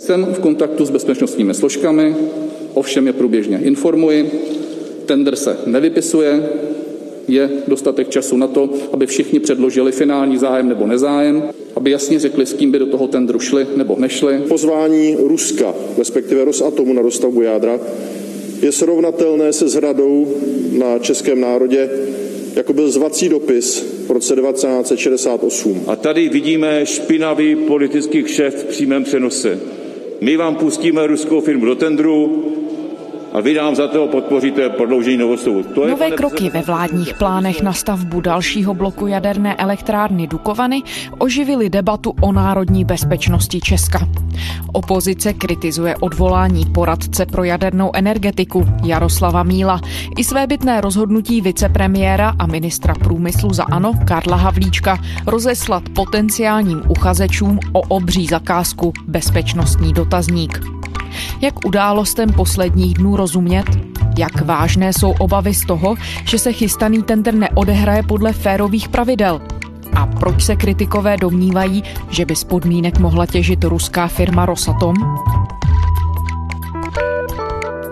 Jsem v kontaktu s bezpečnostními složkami, ovšem je průběžně informuji. Tender se nevypisuje, je dostatek času na to, aby všichni předložili finální zájem nebo nezájem, aby jasně řekli, s kým by do toho tendru šli nebo nešli. Pozvání Ruska, respektive Rosatomu na dostavbu jádra, je srovnatelné se zhradou na českém národě, jako byl zvací dopis v roce 1968. A tady vidíme špinavý politický kšeft v přímém přenose. My vám pustíme ruskou firmu do tendru, a vy nám za to podpoříte prodloužení novostavu. To je, Nové kroky ve vládních plánech na stavbu dalšího bloku jaderné elektrárny Dukovany oživily debatu o národní bezpečnosti Česka. Opozice kritizuje odvolání poradce pro jadernou energetiku Jaroslava Míla i své bytné rozhodnutí vicepremiéra a ministra průmyslu za ANO Karla Havlíčka rozeslat potenciálním uchazečům o obří zakázku bezpečnostní dotazník. Jak událostem posledních dnů rozumět? Jak vážné jsou obavy z toho, že se chystaný tender neodehraje podle férových pravidel? A proč se kritikové domnívají, že by z podmínek mohla těžit ruská firma Rosatom?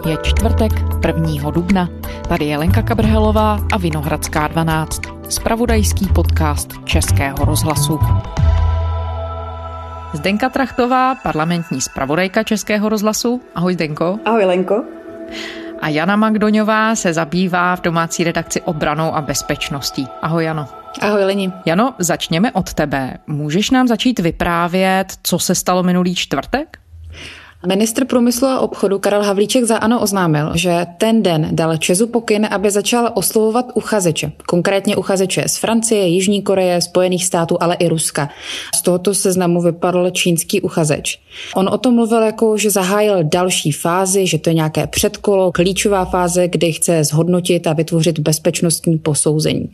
Je čtvrtek 1. dubna. Tady je Lenka Kabrhelová a Vinohradská 12. Spravodajský podcast Českého rozhlasu. Zdenka Trachtová, parlamentní zpravodajka Českého rozhlasu. Ahoj Zdenko. Ahoj Lenko. A Jana Magdoňová se zabývá v domácí redakci obranou a bezpečností. Ahoj Jano. Ahoj Leni. Jano, začněme od tebe. Můžeš nám začít vyprávět, co se stalo minulý čtvrtek? Ministr průmyslu a obchodu Karel Havlíček za ANO oznámil, že ten den dal Česu pokyn, aby začal oslovovat uchazeče. Konkrétně uchazeče z Francie, Jižní Koreje, Spojených států, ale i Ruska. Z tohoto seznamu vypadl čínský uchazeč. On o tom mluvil jako, že zahájil další fázi, že to je nějaké předkolo, klíčová fáze, kdy chce zhodnotit a vytvořit bezpečnostní posouzení.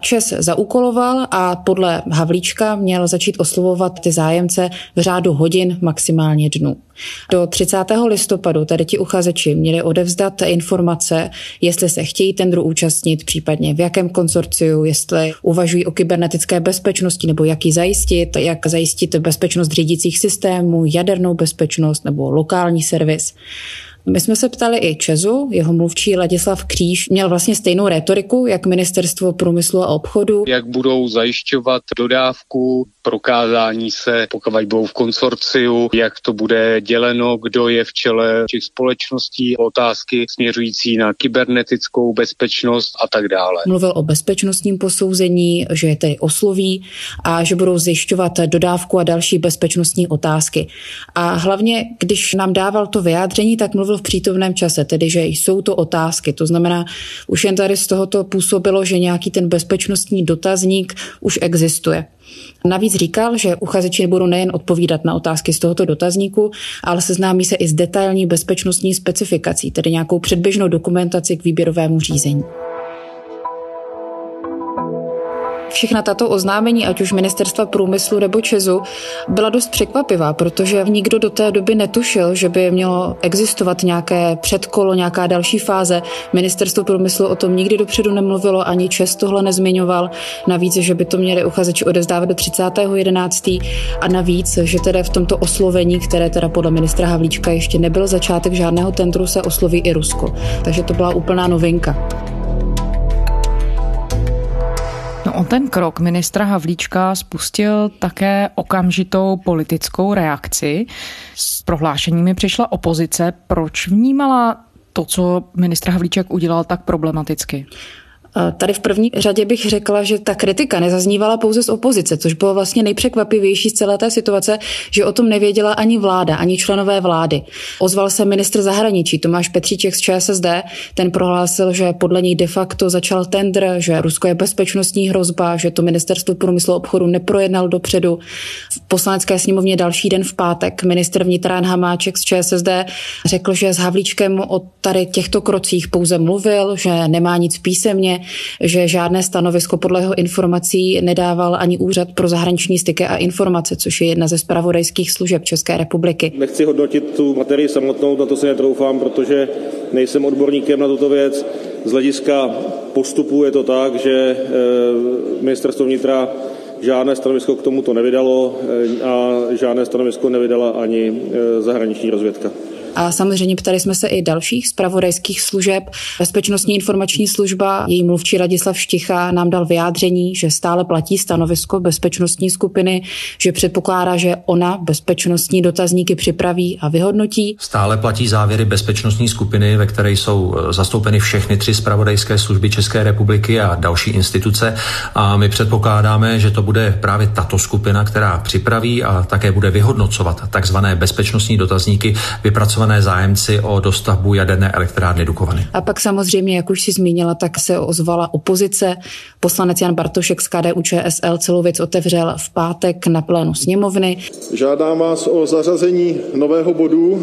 ČES zaúkoloval a podle Havlíčka měl začít oslovovat ty zájemce v řádu hodin, maximálně dnů. Do 30. listopadu tady ti uchazeči měli odevzdat informace, jestli se chtějí tendru účastnit, případně v jakém konsorciu, jestli uvažují o kybernetické bezpečnosti nebo jak ji zajistit, jak zajistit bezpečnost řídících systémů, jadernou bezpečnost nebo lokální servis. My jsme se ptali i Čezu, jeho mluvčí Ladislav Kříž měl vlastně stejnou retoriku, jak ministerstvo průmyslu a obchodu. Jak budou zajišťovat dodávku, prokázání se, pokud budou v konsorciu, jak to bude děleno, kdo je v čele těch společností, otázky směřující na kybernetickou bezpečnost a tak dále. Mluvil o bezpečnostním posouzení, že je tedy osloví a že budou zjišťovat dodávku a další bezpečnostní otázky. A hlavně, když nám dával to vyjádření, tak mluvil v přítomném čase, tedy že jsou to otázky. To znamená, už jen tady z tohoto působilo, že nějaký ten bezpečnostní dotazník už existuje. Navíc říkal, že uchazeči budou nejen odpovídat na otázky z tohoto dotazníku, ale seznámí se i s detailní bezpečnostní specifikací, tedy nějakou předběžnou dokumentaci k výběrovému řízení. Všechna tato oznámení, ať už ministerstva průmyslu nebo Česu, byla dost překvapivá, protože nikdo do té doby netušil, že by mělo existovat nějaké předkolo, nějaká další fáze. Ministerstvo průmyslu o tom nikdy dopředu nemluvilo, ani Čes tohle nezmiňoval. Navíc, že by to měli uchazeči odezdávat do 30.11. a navíc, že teda v tomto oslovení, které teda podle ministra Havlíčka ještě nebyl začátek žádného tendru, se osloví i Rusko. Takže to byla úplná novinka. On ten krok ministra Havlíčka spustil také okamžitou politickou reakci. S prohlášeními přišla opozice. Proč vnímala to, co ministr Havlíček udělal, tak problematicky? Tady v první řadě bych řekla, že ta kritika nezaznívala pouze z opozice, což bylo vlastně nejpřekvapivější z celé té situace, že o tom nevěděla ani vláda, ani členové vlády. Ozval se ministr zahraničí Tomáš Petříček z ČSSD, ten prohlásil, že podle něj de facto začal tendr, že Rusko je bezpečnostní hrozba, že to ministerstvo průmyslu a obchodu neprojednal dopředu. V poslanecké sněmovně další den v pátek ministr vnitra Jan Hamáček z ČSSD řekl, že s Havlíčkem o tady těchto krocích pouze mluvil, že nemá nic písemně, že žádné stanovisko podle jeho informací nedával ani Úřad pro zahraniční styky a informace, což je jedna ze spravodajských služeb České republiky. Nechci hodnotit tu materii samotnou, na to se netroufám, protože nejsem odborníkem na tuto věc. Z hlediska postupu je to tak, že eh, ministerstvo vnitra žádné stanovisko k tomuto nevydalo a žádné stanovisko nevydala ani zahraniční rozvědka. A samozřejmě ptali jsme se i dalších zpravodajských služeb. Bezpečnostní informační služba, její mluvčí Radislav Šticha nám dal vyjádření, že stále platí stanovisko bezpečnostní skupiny, že předpokládá, že ona bezpečnostní dotazníky připraví a vyhodnotí. Stále platí závěry bezpečnostní skupiny, ve které jsou eh, zastoupeny všechny tři zpravodajské služby České republiky a další instituce. A my předpokládáme, že to bude právě tato skupina, která připraví a také bude vyhodnocovat takzvané bezpečnostní dotazníky vypracovat zainteresované zájemci o dostavbu jaderné elektrárny Dukovany. A pak samozřejmě, jak už si zmínila, tak se ozvala opozice. Poslanec Jan Bartošek z KDU ČSL celou věc otevřel v pátek na plénu sněmovny. Žádám vás o zařazení nového bodu,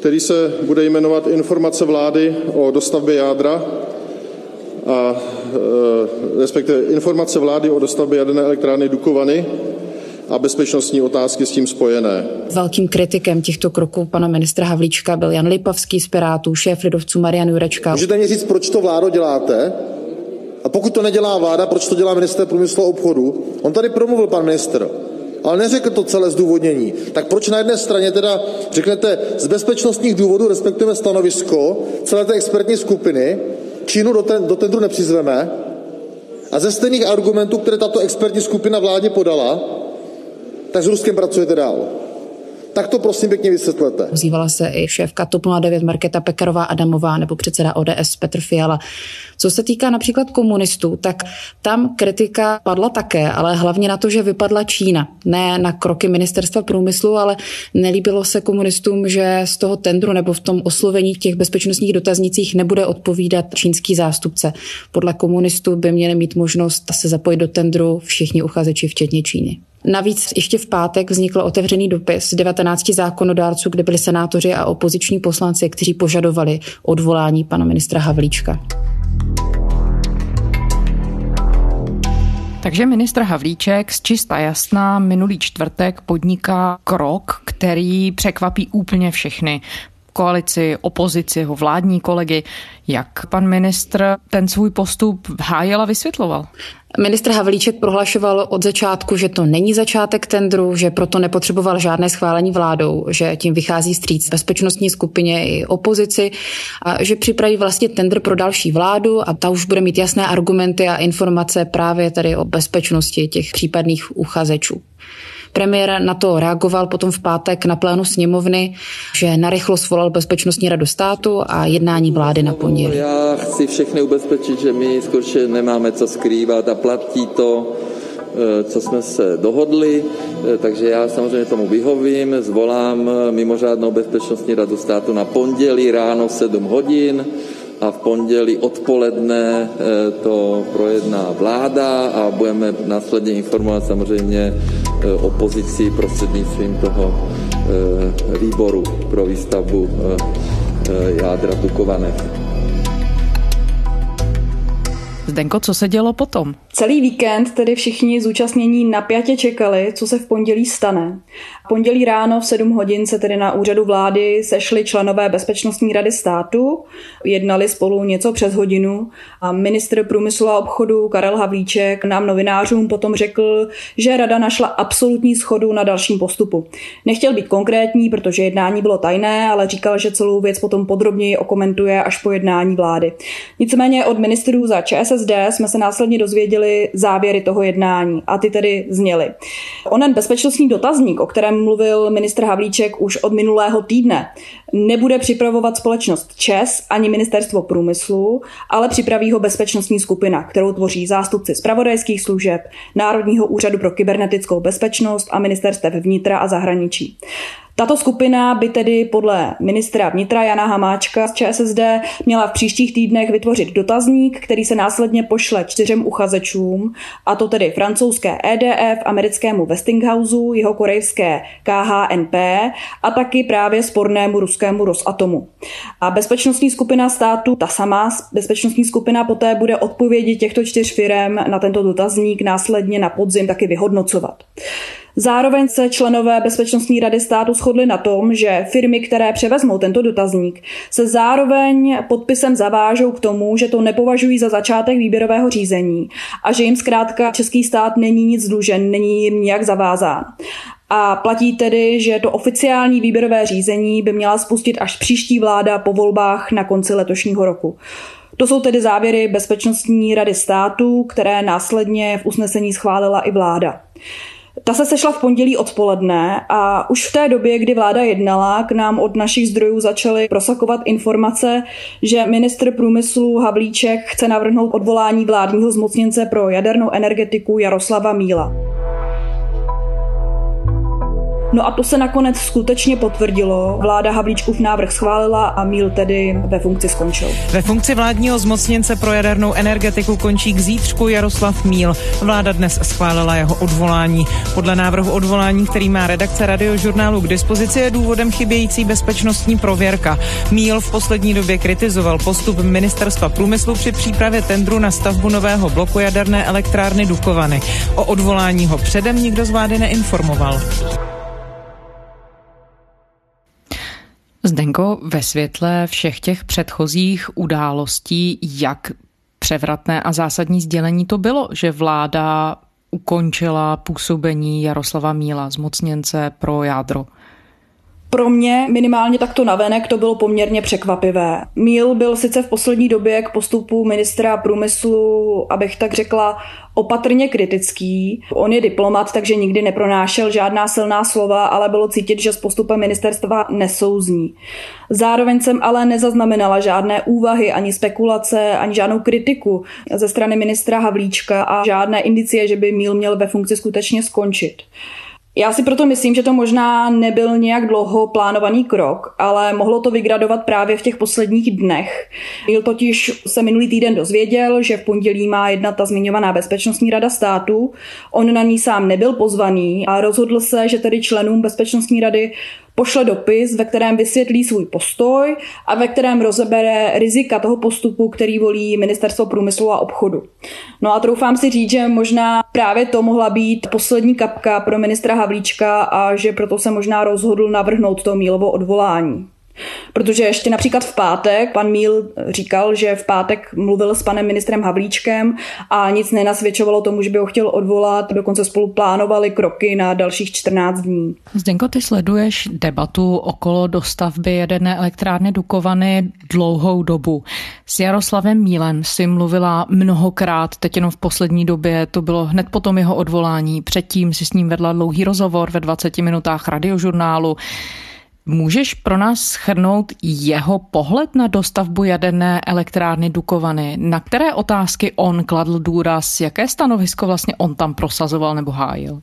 který se bude jmenovat Informace vlády o dostavbě jádra a e, respektive informace vlády o dostavbě jaderné elektrárny Dukovany a bezpečnostní otázky s tím spojené. Velkým kritikem těchto kroků pana ministra Havlíčka byl Jan Lipavský z Pirátů, šéf lidovců Marian Jurečka. Můžete mi říct, proč to vládo děláte? A pokud to nedělá vláda, proč to dělá minister průmyslu a obchodu? On tady promluvil pan ministr, ale neřekl to celé zdůvodnění. Tak proč na jedné straně teda řeknete z bezpečnostních důvodů, respektive stanovisko celé té expertní skupiny, Čínu do, ten, do tendru nepřizveme a ze stejných argumentů, které tato expertní skupina vládě podala, tak s Ruskem pracujete dál. Tak to prosím pěkně vysvětlete. Ozývala se i šéfka TOP 09 Marketa Pekarová Adamová nebo předseda ODS Petr Fiala. Co se týká například komunistů, tak tam kritika padla také, ale hlavně na to, že vypadla Čína. Ne na kroky ministerstva průmyslu, ale nelíbilo se komunistům, že z toho tendru nebo v tom oslovení těch bezpečnostních dotaznicích nebude odpovídat čínský zástupce. Podle komunistů by měli mít možnost se zapojit do tendru všichni uchazeči, včetně Číny. Navíc ještě v pátek vznikl otevřený dopis 19 zákonodárců, kde byli senátoři a opoziční poslanci, kteří požadovali odvolání pana ministra Havlíčka. Takže ministr Havlíček z čista jasná minulý čtvrtek podniká krok, který překvapí úplně všechny koalici, opozici, jeho vládní kolegy. Jak pan ministr ten svůj postup hájil a vysvětloval? Ministr Havlíček prohlašoval od začátku, že to není začátek tendru, že proto nepotřeboval žádné schválení vládou, že tím vychází stříc bezpečnostní skupině i opozici a že připraví vlastně tender pro další vládu a ta už bude mít jasné argumenty a informace právě tady o bezpečnosti těch případných uchazečů. Premiér na to reagoval potom v pátek na plénu sněmovny, že narychlo svolal Bezpečnostní radu státu a jednání vlády na pondělí. Já chci všechny ubezpečit, že my skutečně nemáme co skrývat a platí to, eh, co jsme se dohodli, eh, takže já samozřejmě tomu vyhovím, zvolám mimořádnou bezpečnostní radu státu na pondělí ráno 7 hodin a v pondělí odpoledne eh, to projedná vláda a budeme následně informovat samozřejmě eh, opozici prostřednictvím toho eh, výboru pro výstavbu jádra Dukované. Zdenko, co se dělo potom? Celý víkend tedy všichni zúčastnění napjatě čekali, co se v pondělí stane. Pondělí ráno v 7 hodin se tedy na úřadu vlády sešli členové Bezpečnostní rady státu, jednali spolu něco přes hodinu a ministr průmyslu a obchodu Karel Havlíček nám novinářům potom řekl, že rada našla absolutní schodu na dalším postupu. Nechtěl být konkrétní, protože jednání bylo tajné, ale říkal, že celou věc potom podrobněji okomentuje až po jednání vlády. Nicméně od ministrů za ČSSD jsme se následně dozvěděli závěry toho jednání a ty tedy zněly. Onen bezpečnostní dotazník, o kterém mluvil ministr Havlíček už od minulého týdne. Nebude připravovat společnost ČES ani ministerstvo průmyslu, ale připraví ho bezpečnostní skupina, kterou tvoří zástupci zpravodajských služeb, Národního úřadu pro kybernetickou bezpečnost a ministerstev vnitra a zahraničí. Tato skupina by tedy podle ministra vnitra Jana Hamáčka z ČSSD měla v příštích týdnech vytvořit dotazník, který se následně pošle čtyřem uchazečům, a to tedy francouzské EDF, americkému Westinghouseu, jeho korejské KHNP a taky právě spornému ruskému Rosatomu. A bezpečnostní skupina státu, ta sama bezpečnostní skupina poté bude odpovědi těchto čtyř firm na tento dotazník následně na podzim taky vyhodnocovat. Zároveň se členové Bezpečnostní rady státu shodli na tom, že firmy, které převezmou tento dotazník, se zároveň podpisem zavážou k tomu, že to nepovažují za začátek výběrového řízení a že jim zkrátka český stát není nic dlužen, není jim nijak zavázán. A platí tedy, že to oficiální výběrové řízení by měla spustit až příští vláda po volbách na konci letošního roku. To jsou tedy závěry Bezpečnostní rady státu, které následně v usnesení schválila i vláda. Ta se sešla v pondělí odpoledne a už v té době, kdy vláda jednala, k nám od našich zdrojů začaly prosakovat informace, že ministr průmyslu Havlíček chce navrhnout odvolání vládního zmocněnce pro jadernou energetiku Jaroslava Míla. No a to se nakonec skutečně potvrdilo. Vláda Havlíčkův návrh schválila a Míl tedy ve funkci skončil. Ve funkci vládního zmocněnce pro jadernou energetiku končí k zítřku Jaroslav Míl. Vláda dnes schválila jeho odvolání. Podle návrhu odvolání, který má redakce radiožurnálu k dispozici, je důvodem chybějící bezpečnostní prověrka. Míl v poslední době kritizoval postup ministerstva průmyslu při přípravě tendru na stavbu nového bloku jaderné elektrárny Dukovany. O odvolání ho předem nikdo z vlády neinformoval. Zdenko, ve světle všech těch předchozích událostí, jak převratné a zásadní sdělení to bylo, že vláda ukončila působení Jaroslava Míla, zmocněnce pro jádro? Pro mě minimálně takto navenek to bylo poměrně překvapivé. Míl byl sice v poslední době k postupu ministra průmyslu, abych tak řekla, opatrně kritický. On je diplomat, takže nikdy nepronášel žádná silná slova, ale bylo cítit, že s postupem ministerstva nesouzní. Zároveň jsem ale nezaznamenala žádné úvahy, ani spekulace, ani žádnou kritiku ze strany ministra Havlíčka a žádné indicie, že by Míl měl ve funkci skutečně skončit. Já si proto myslím, že to možná nebyl nějak dlouho plánovaný krok, ale mohlo to vygradovat právě v těch posledních dnech. Jil totiž se minulý týden dozvěděl, že v pondělí má jedna ta zmiňovaná bezpečnostní rada státu. On na ní sám nebyl pozvaný a rozhodl se, že tedy členům bezpečnostní rady pošle dopis, ve kterém vysvětlí svůj postoj a ve kterém rozebere rizika toho postupu, který volí Ministerstvo průmyslu a obchodu. No a troufám si říct, že možná právě to mohla být poslední kapka pro ministra Havlíčka a že proto se možná rozhodl navrhnout to Mílovo odvolání. Protože ještě například v pátek pan Míl říkal, že v pátek mluvil s panem ministrem Havlíčkem a nic nenasvědčovalo tomu, že by ho chtěl odvolat. Dokonce spolu plánovali kroky na dalších 14 dní. Zdenko, ty sleduješ debatu okolo dostavby jedné elektrárny Dukovany dlouhou dobu. S Jaroslavem Mílem si mluvila mnohokrát, teď jenom v poslední době, to bylo hned po tom jeho odvolání. Předtím si s ním vedla dlouhý rozhovor ve 20 minutách radiožurnálu. Můžeš pro nás schrnout jeho pohled na dostavbu jaderné elektrárny Dukovany? Na které otázky on kladl důraz? Jaké stanovisko vlastně on tam prosazoval nebo hájil?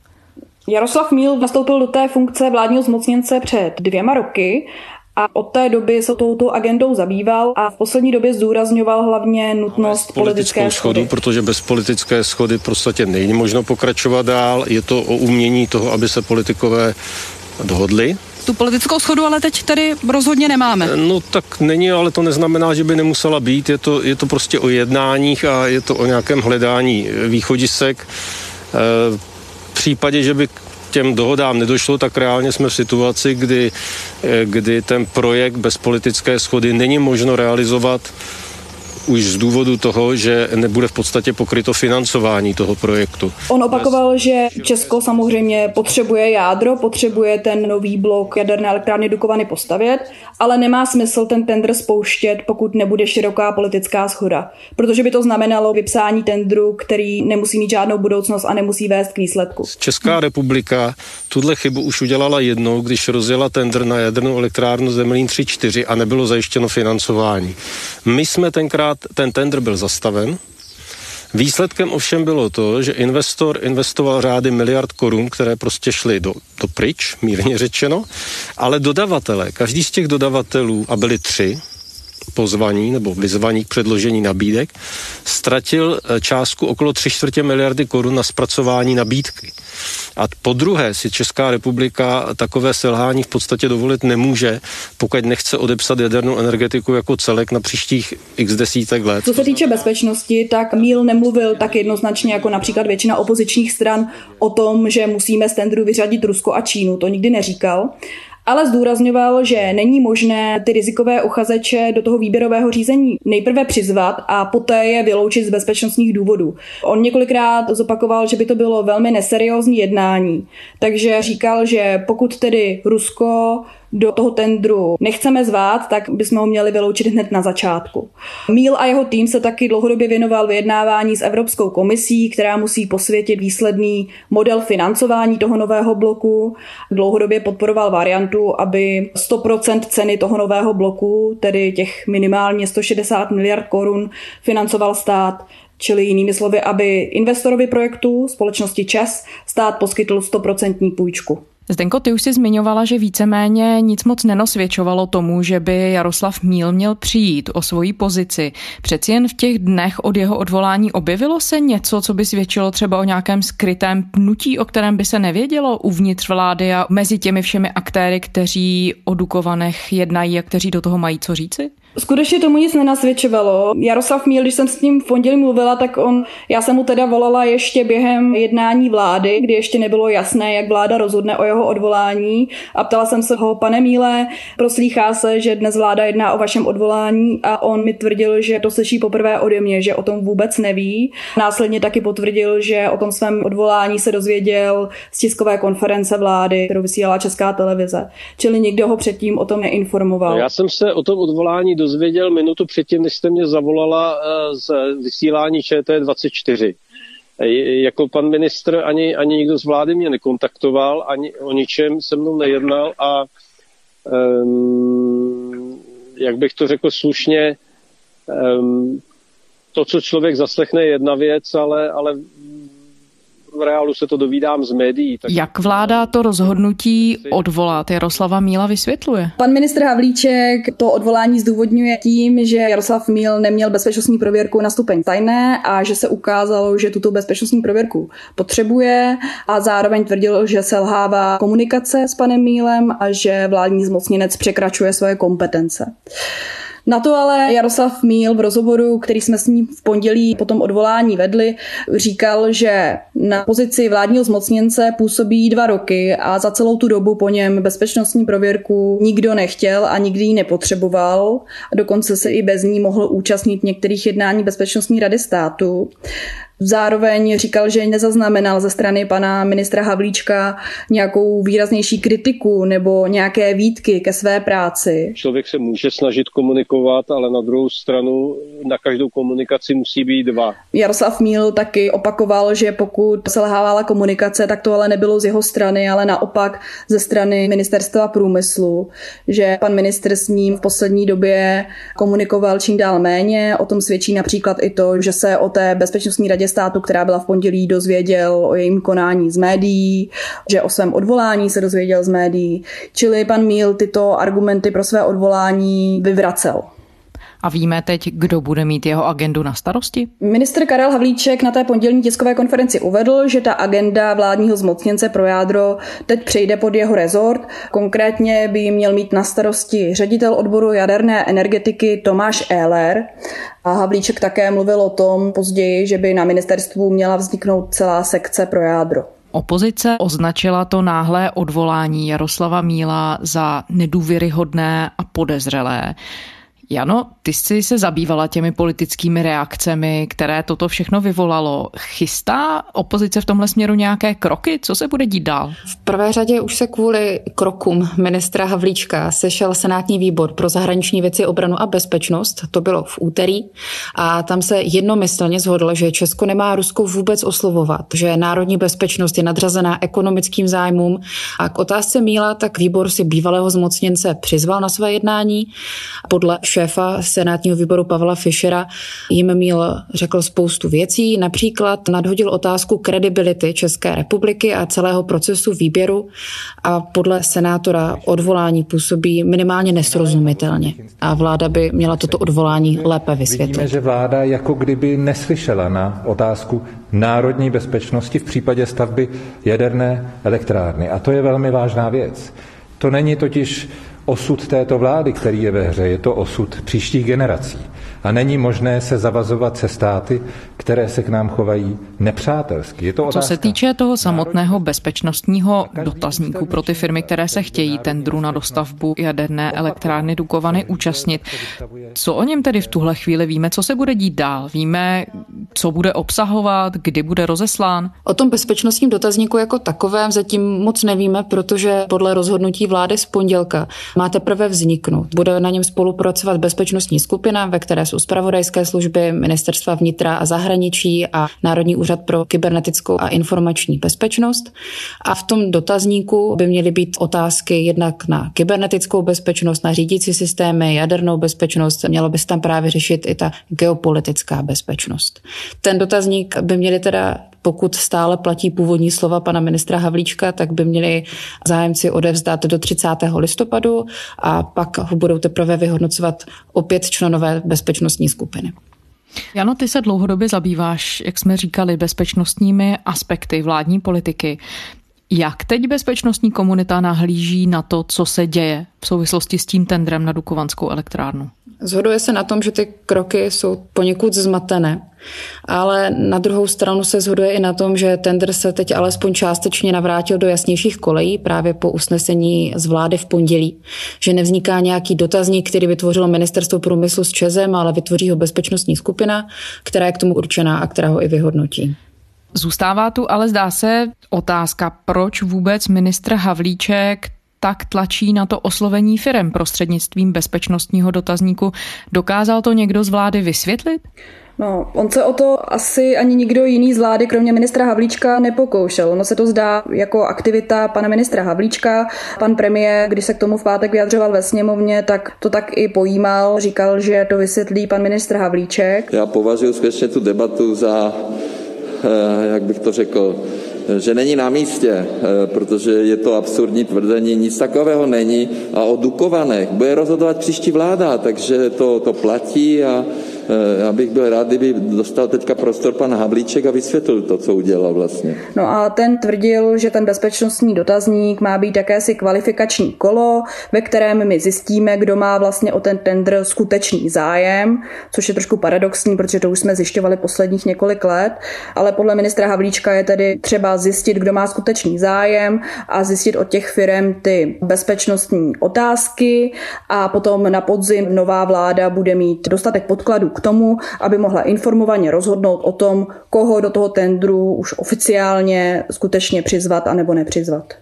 Jaroslav Míl nastoupil do té funkce vládního zmocněnce před dvěma roky a od té doby se touto agendou zabýval a v poslední době zdůrazňoval hlavně nutnost politické schody. Protože bez politické schody v podstatě není možno pokračovat dál. Je to o umění toho, aby se politikové dohodli tu politickou schodu ale teď tady rozhodně nemáme. No tak není, ale to neznamená, že by nemusela být. Je to, je to prostě o jednáních a je to o nějakém hledání východisek. E, v případě, že by k těm dohodám nedošlo, tak reálně jsme v situaci, kdy, kdy ten projekt bez politické schody není možno realizovat už z důvodu toho, že nebude v podstatě pokryto financování toho projektu. On opakoval, že Česko samozřejmě potřebuje jádro, potřebuje ten nový blok jaderné elektrárny Dukovany postavět, ale nemá smysl ten tender spouštět, pokud nebude široká politická schoda. Protože by to znamenalo vypsání tendru, který nemusí mít žádnou budoucnost a nemusí vést k výsledku. Česká republika tuhle chybu už udělala jednou, když rozjela tender na jadernou elektrárnu Zemlín 3-4 a nebylo zajištěno financování. My jsme tenkrát ten tender byl zastaven. Výsledkem ovšem bylo to, že investor investoval řády miliard korun, které prostě šly do, do pryč, mírně řečeno, ale dodavatele, každý z těch dodavatelů, a byli tři, pozvaní nebo vyzvaní k předložení nabídek, ztratil eh, částku okolo 3 čtvrtě miliardy korun na zpracování nabídky. A po druhé si Česká republika takové selhání v podstatě dovolit nemůže, pokud nechce odepsat jadernou energetiku jako celek na příštích x desítek let. Co se týče bezpečnosti, tak Míl nemluvil tak jednoznačně jako například většina opozičních stran o tom, že musíme z tendru vyřadit Rusko a Čínu. To nikdy neříkal ale zdůrazňoval, že není možné ty rizikové uchazeče do toho výběrového řízení nejprve přizvat a poté je vyloučit z bezpečnostních důvodů. On několikrát zopakoval, že by to bylo velmi neseriózní jednání, takže říkal, že pokud tedy Rusko do toho tendru nechceme zvát, tak bychom ho měli vyloučit hned na začátku. Míl a jeho tým se taky dlouhodobě věnoval vyjednávání s Evropskou komisí, která musí posvětit výsledný model financování toho nového bloku. Dlouhodobě podporoval variantu, aby 100% ceny toho nového bloku, tedy těch minimálně 160 miliard korun, financoval stát. Čili jinými slovy, aby investorovi projektu, společnosti ČES, stát poskytl 100% půjčku. Zdenko, ty už si zmiňovala, že víceméně nic moc nenosvědčovalo tomu, že by Jaroslav Míl měl přijít o svoji pozici. Přeci jen v těch dnech od jeho odvolání objevilo se něco, co by svědčilo třeba o nějakém skrytém pnutí, o kterém by se nevědělo uvnitř vlády a mezi těmi všemi aktéry, kteří o Dukovanech jednají a kteří do toho mají co říci? Skutečně tomu nic nenasvědčovalo. Jaroslav Míl, když jsem s ním v pondělí mluvila, tak on, já jsem mu teda volala ještě během jednání vlády, kdy ještě nebylo jasné, jak vláda rozhodne o jeho odvolání a ptala jsem se ho, pane Míle, proslýchá se, že dnes vláda jedná o vašem odvolání a on mi tvrdil, že to slyší poprvé ode mě, že o tom vůbec neví. Následně taky potvrdil, že o tom svém odvolání se dozvěděl z tiskové konference vlády, kterou vysílala Česká televize. Čili nikdo ho předtím o tom neinformoval. Já jsem se o tom odvolání dozvěděl minutu předtím, než jste mě zavolala eh, z vysílání ČT24. Jako pan ministr ani, ani nikdo z vlády mě nekontaktoval, ani o ničem se mnou nejednal a um, jak bych to řekl slušně, um, to, co člověk zaslechne, je jedna věc, ale, ale v reálu se to dovídám z médií. Tak... Jak vláda to rozhodnutí odvolat Jaroslava Míla vysvětluje? Pan ministr Havlíček to odvolání zdůvodňuje tím, že Jaroslav Míl neměl bezpečnostní prověrku na stupeň tajné a že se ukázalo, že tuto bezpečnostní prověrku potřebuje a zároveň tvrdil, že selhává komunikace s panem Mílem a že vládní zmocněnec překračuje svoje kompetence. Na to ale Jaroslav Míl v rozhovoru, který jsme s ním v pondělí po tom odvolání vedli, říkal, že na pozici vládního zmocněnce působí dva roky a za celou tu dobu po něm bezpečnostní prověrku nikdo nechtěl a nikdy ji nepotřeboval. Dokonce se i bez ní mohl účastnit některých jednání Bezpečnostní rady státu. Zároveň říkal, že nezaznamenal ze strany pana ministra Havlíčka nějakou výraznější kritiku nebo nějaké výtky ke své práci. Člověk se může snažit komunikovat, ale na druhou stranu na každou komunikaci musí být dva. Jaroslav Míl taky opakoval, že pokud selhávala komunikace, tak to ale nebylo z jeho strany, ale naopak ze strany ministerstva průmyslu, že pan ministr s ním v poslední době komunikoval čím dál méně. O tom svědčí například i to, že se o té bezpečnostní radě státu, která byla v pondělí, dozvěděl o jejím konání z médií, že o svém odvolání se dozvěděl z médií. Čili pan Míl tyto argumenty pro své odvolání vyvracel. A víme teď, kdo bude mít jeho agendu na starosti? Minister Karel Havlíček na té pondělní tiskové konferenci uvedl, že ta agenda vládního zmocněnce pro jádro teď přejde pod jeho rezort. Konkrétně by měl mít na starosti ředitel odboru jaderné energetiky Tomáš Ehler. A Havlíček také mluvil o tom později, že by na ministerstvu měla vzniknout celá sekce pro jádro. Opozice označila to náhlé odvolání Jaroslava Míla za nedůvěryhodné a podezřelé. Jano, ty jsi se zabývala těmi politickými reakcemi, které toto všechno vyvolalo. Chystá opozice v tomhle směru nějaké kroky? Co se bude dít dál? V prvé řadě už se kvůli krokům ministra Havlíčka sešel senátní výbor pro zahraniční věci, obranu a bezpečnost. To bylo v úterý. A tam se jednomyslně zhodlo, že Česko nemá Rusko vůbec oslovovat, že národní bezpečnost je nadřazená ekonomickým zájmům. A k otázce Míla, tak výbor si bývalého zmocněnce přizval na své jednání. Podle šéfa senátního výboru Pavla Fischera jim Míl řekl spoustu věcí, například nadhodil otázku kredibility České republiky a celého procesu výběru a podle senátora odvolání působí minimálně nesrozumitelně a vláda by měla toto odvolání lépe vysvětlit. Vidíme, že vláda jako kdyby neslyšela na otázku národní bezpečnosti v případě stavby jaderné elektrárny. A to je velmi vážná věc. To není totiž osud této vlády, který je ve hře, je to osud příštích generací. A není možné se zavazovat se státy, které se k nám chovají nepřátelsky. Je to otázka. Co se týče toho samotného bezpečnostního dotazníku pro ty firmy, které se chtějí tendru na dostavbu jaderné elektrárny Dukovany účastnit, co o něm tedy v tuhle chvíli víme? Co se bude dít dál? Víme, co bude obsahovat, kdy bude rozeslán? O tom bezpečnostním dotazníku jako takovém zatím moc nevíme, protože podle rozhodnutí vlády z pondělka má teprve vzniknout. Bude na něm spolupracovat bezpečnostní skupina, ve které jsou zpravodajské služby, ministerstva vnitra a zahraničí a Národní úřad pro kybernetickou a informační bezpečnost. A v tom dotazníku by měly být otázky jednak na kybernetickou bezpečnost, na řídící systémy, jadernou bezpečnost. Mělo by se tam právě řešit i ta geopolitická bezpečnost. Ten dotazník by měli teda pokud stále platí původní slova pana ministra Havlíčka, tak by měli zájemci odevzdat do 30. listopadu a pak ho budou teprve vyhodnocovat opět členové bezpečnostní skupiny. Jano, ty se dlouhodobě zabýváš, jak jsme říkali, bezpečnostními aspekty vládní politiky. Jak teď bezpečnostní komunita nahlíží na to, co se děje v souvislosti s tím tendrem na Dukovanskou elektrárnu? Zhoduje se na tom, že ty kroky jsou poněkud zmatené, ale na druhou stranu se zhoduje i na tom, že tender se teď alespoň částečně navrátil do jasnějších kolejí právě po usnesení z vlády v pondělí, že nevzniká nějaký dotazník, který vytvořilo ministerstvo průmyslu s Čezem, ale vytvoří ho bezpečnostní skupina, která je k tomu určená a která ho i vyhodnotí. Zůstává tu ale zdá se otázka, proč vůbec ministr Havlíček tak tlačí na to oslovení firem prostřednictvím bezpečnostního dotazníku. Dokázal to někdo z vlády vysvětlit? No, on se o to asi ani nikdo jiný z vlády, kromě ministra Havlíčka, nepokoušel. Ono se to zdá jako aktivita pana ministra Havlíčka. Pan premiér, když se k tomu v pátek vyjadřoval ve sněmovně, tak to tak i pojímal. Říkal, že to vysvětlí pan ministr Havlíček. Já považuji skutečně tu debatu za, jak bych to řekl, že není na místě, eh, protože je to absurdní tvrzení, nic takového není. A o Dukovanech bude rozhodovat příští vláda, takže to, to platí a Eh, já bych byl rád, kdyby dostal teďka prostor pan Havlíček a vysvětlil to, co udělal vlastně. No a ten tvrdil, že ten bezpečnostní dotazník má být jakési kvalifikační kolo, ve kterém my zjistíme, kdo má vlastně o ten tender skutečný zájem, což je trošku paradoxní, protože to už jsme zjišťovali posledních několik let, ale podle ministra Havlíčka je tedy třeba zjistit, kdo má skutečný zájem a zjistit od těch firm ty bezpečnostní otázky a potom na podzim nová vláda bude mít dostatek podkladů k tomu, aby mohla informovaně rozhodnout o tom, koho do toho tendru už oficiálně skutečně přizvat a nebo nepřizvat.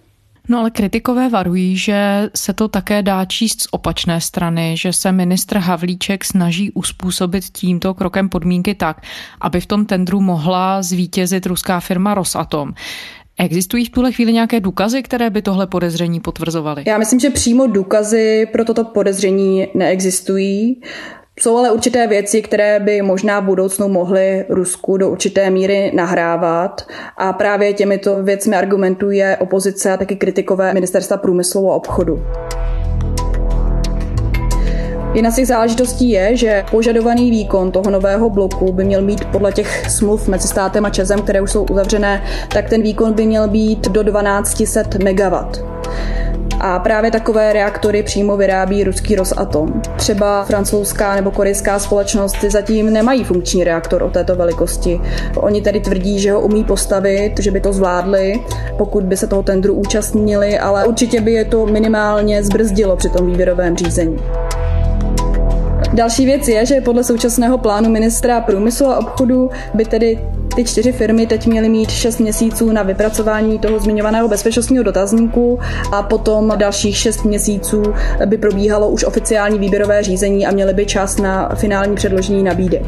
No ale kritikové varují, že se to také dá číst z opačné strany, že se ministr Havlíček snaží uspůsobit tímto krokem podmínky tak, aby v tom tendru mohla zvítězit ruská firma Rosatom. Existují v tuhle chvíli nějaké důkazy, které by tohle podezření potvrzovaly? Já myslím, že přímo důkazy pro toto podezření neexistují. Jsou ale určité věci, které by možná v budoucnu mohly Rusku do určité míry nahrávat a právě těmito věcmi argumentuje opozice a taky kritikové ministerstva průmyslu a obchodu. Jedna z těch záležitostí je, že požadovaný výkon toho nového bloku by měl být podle těch smluv mezi státem a Čezem, které už jsou uzavřené, tak ten výkon by měl být do 1200 MW. A právě takové reaktory přímo vyrábí ruský Rosatom. Třeba francouzská nebo korejská společnost zatím nemají funkční reaktor o této velikosti. Oni tedy tvrdí, že ho umí postavit, že by to zvládli, pokud by se toho tendru účastnili, ale určitě by je to minimálně zbrzdilo při tom výběrovém řízení. Další věc je, že podle současného plánu ministra průmyslu a obchodu by tedy ty čtyři firmy teď měly mít 6 měsíců na vypracování toho zmiňovaného bezpečnostního dotazníku a potom dalších 6 měsíců by probíhalo už oficiální výběrové řízení a měly by čas na finální předložení nabídek.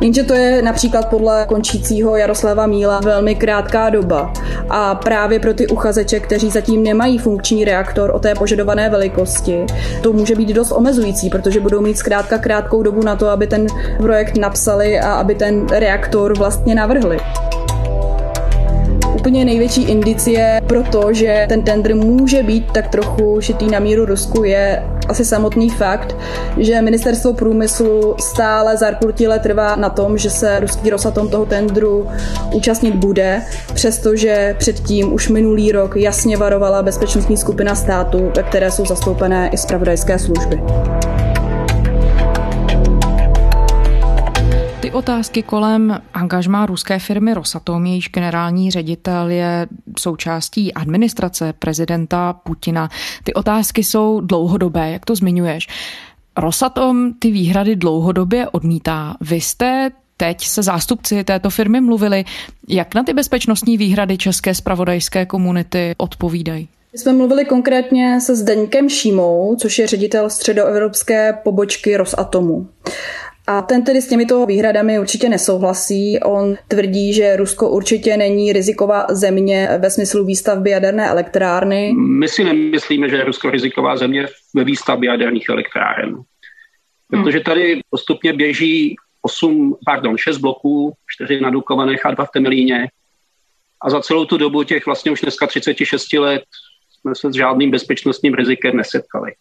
Jenže to je například podle končícího Jaroslava Míla velmi krátká doba a právě pro ty uchazeče, kteří zatím nemají funkční reaktor o té požadované velikosti, to může být dost omezující, protože budou mít zkrátka krátkou dobu na to, aby ten projekt napsali a aby ten reaktor vlastně navrhli úplně největší indicie pro to, že ten tender může být tak trochu šitý na míru Rusku, je asi samotný fakt, že ministerstvo průmyslu stále zarputile trvá na tom, že se ruský Rosatom toho tendru účastnit bude, přestože předtím už minulý rok jasně varovala bezpečnostní skupina státu, ve které jsou zastoupené i zpravodajské služby. Otázky kolem angažmá ruské firmy Rosatom, jejíž generální ředitel je součástí administrace prezidenta Putina, ty otázky jsou dlouhodobé, jak to zmiňuješ. Rosatom ty výhrady dlouhodobě odmítá. Vy jste teď se zástupci této firmy mluvili. Jak na ty bezpečnostní výhrady české spravodajské komunity odpovídají? My jsme mluvili konkrétně se Zdeňkem Šímou, což je ředitel středoevropské pobočky Rosatomu. A ten tedy s těmito výhradami určitě nesouhlasí. On tvrdí, že Rusko určitě není riziková země ve smyslu výstavby jaderné elektrárny. My si nemyslíme, že je Rusko riziková země ve výstavbě jaderných elektráren. Protože tady postupně běží 8, pardon, 6 bloků, 4 na Dukovanech a 2 v Temelíně. A za celou tu dobu těch vlastně už dneska 36 let jsme se s žádným bezpečnostním rizikem nesetkali.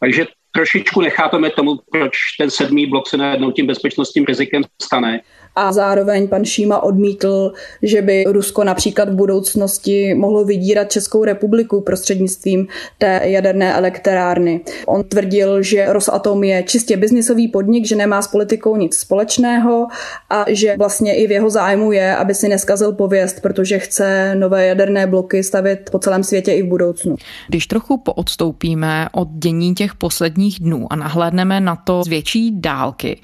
Takže trošičku nechápeme tomu, proč ten sedmý blok se najednou tím bezpečnostním rizikem stane. A zároveň pan Šíma odmítl, že by Rusko například v budoucnosti mohlo vydírat Českou republiku prostřednictvím té jaderné elektrárny. On tvrdil, že Rosatom je čistě biznisový podnik, že nemá s politikou nic společného a že vlastně i v jeho zájmu je, aby si neskazil pověst, protože chce nové jaderné bloky stavět po celém světě i v budoucnu. Když trochu poodstoupíme od dění těch posledních dnů a nahlédneme na to z větší dálky,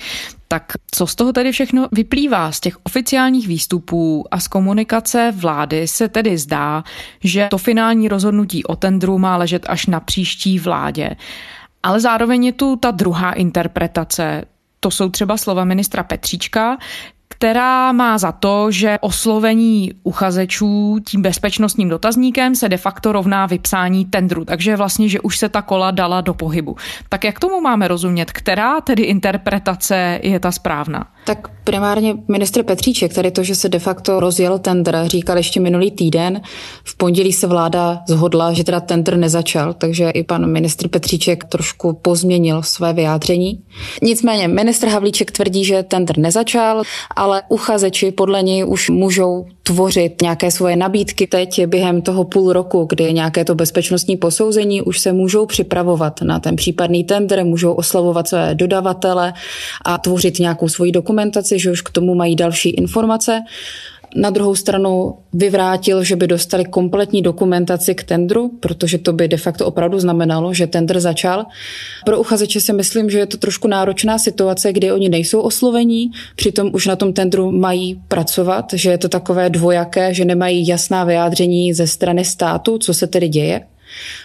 tak co z toho tedy všechno vyplývá? Z těch oficiálních výstupů a z komunikace vlády se tedy zdá, že to finální rozhodnutí o tendru má ležet až na příští vládě. Ale zároveň je tu ta druhá interpretace. To jsou třeba slova ministra Petříčka, která má za to, že oslovení uchazečů tím bezpečnostním dotazníkem se de facto rovná vypsání tendru, takže vlastně, že už se ta kola dala do pohybu. Tak jak tomu máme rozumět? Která tedy interpretace je ta správná? Tak primárně ministr Petříček, tady to, že se de facto rozjel tender, říkal ještě minulý týden. V pondělí se vláda zhodla, že teda tender nezačal, takže i pan ministr Petříček trošku pozměnil své vyjádření. Nicméně ministr Havlíček tvrdí, že tender nezačal, ale uchazeči podle něj už můžou tvořit nějaké svoje nabídky teď během toho půl roku, kdy nějaké to bezpečnostní posouzení už se můžou připravovat na ten případný tender, můžou oslavovat své dodavatele a tvořit nějakou svoji dokumentaci, že už k tomu mají další informace. Na druhou stranu vyvrátil, že by dostali kompletní dokumentaci k tendru, protože to by de facto opravdu znamenalo, že tender začal. Pro uchazeče si myslím, že je to trošku náročná situace, kdy oni nejsou oslovení, přitom už na tom tendru mají pracovat, že je to takové dvojaké, že nemají jasná vyjádření ze strany státu, co se tedy děje.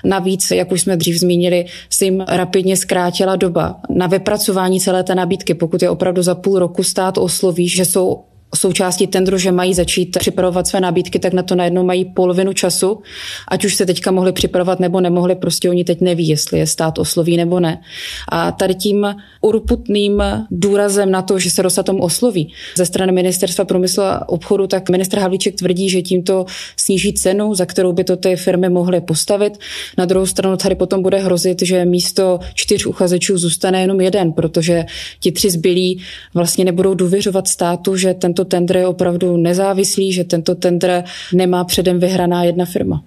Navíc, jak už jsme dřív zmínili, se jim rapidně zkrátila doba na vypracování celé té nabídky. Pokud je opravdu za půl roku stát osloví, že jsou součástí tendru, že mají začít připravovat své nabídky, tak na to najednou mají polovinu času. Ať už se teďka mohli připravovat nebo nemohli, prostě oni teď neví, jestli je stát osloví nebo ne. A tady tím urputným důrazem na to, že se Rosatom osloví ze strany ministerstva průmyslu a obchodu, tak ministr Havlíček tvrdí, že tímto sníží cenu, za kterou by to ty firmy mohly postavit. Na druhou stranu tady potom bude hrozit, že místo čtyř uchazečů zůstane jenom jeden, protože ti tři zbylí vlastně nebudou důvěřovat státu, že tento tender je opravdu nezávislý, že tento tender nemá předem vyhraná jedna firma.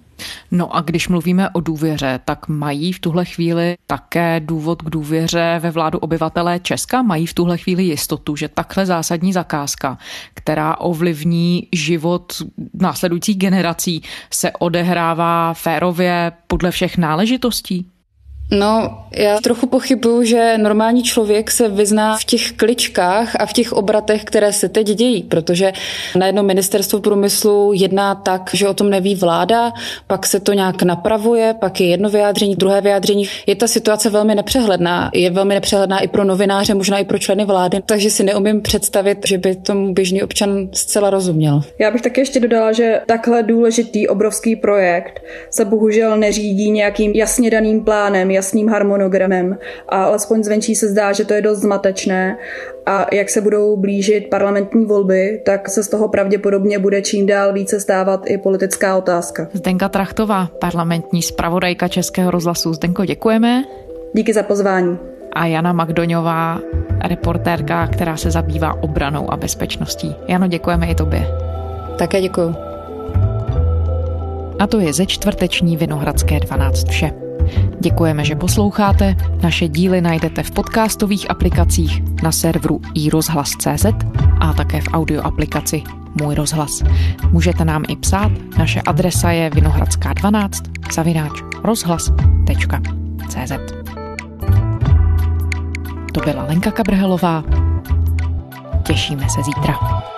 No a když mluvíme o důvěře, tak mají v tuhle chvíli také důvod k důvěře ve vládu obyvatelé Česka? Mají v tuhle chvíli jistotu, že takhle zásadní zakázka, která ovlivní život následujících generací, se odehrává férově podle všech náležitostí? No, já trochu pochybuju, že normální člověk se vyzná v těch kličkách a v těch obratech, které se teď dějí, protože na jedno ministerstvo průmyslu jedná tak, že o tom neví vláda, pak se to nějak napravuje, pak je jedno vyjádření, druhé vyjádření. Je ta situace velmi nepřehledná. Je velmi nepřehledná i pro novináře, možná i pro členy vlády, takže si neumím představit, že by tomu běžný občan zcela rozuměl. Já bych také ještě dodala, že takhle důležitý obrovský projekt se bohužel neřídí nějakým jasně daným plánem, jasným harmonogramem a alespoň zvenčí se zdá, že to je dost zmatečné a jak se budou blížit parlamentní volby, tak se z toho pravděpodobně bude čím dál více stávat i politická otázka. Zdenka Trachtová, parlamentní zpravodajka Českého rozhlasu. Zdenko, děkujeme. Díky za pozvání. A Jana Magdoňová, reportérka, která se zabývá obranou a bezpečností. Jano, děkujeme i tobě. Také děkuji. A to je ze čtvrteční Vinohradské 12 vše. Děkujeme, že posloucháte. Naše díly najdete v podcastových aplikacích na serveru iRozhlas.cz a také v audio aplikaci Můj rozhlas. Můžete nám i psát. Naše adresa je vinohradská12 zavináč rozhlas.cz To byla Lenka Kabrhelová. Těšíme se zítra.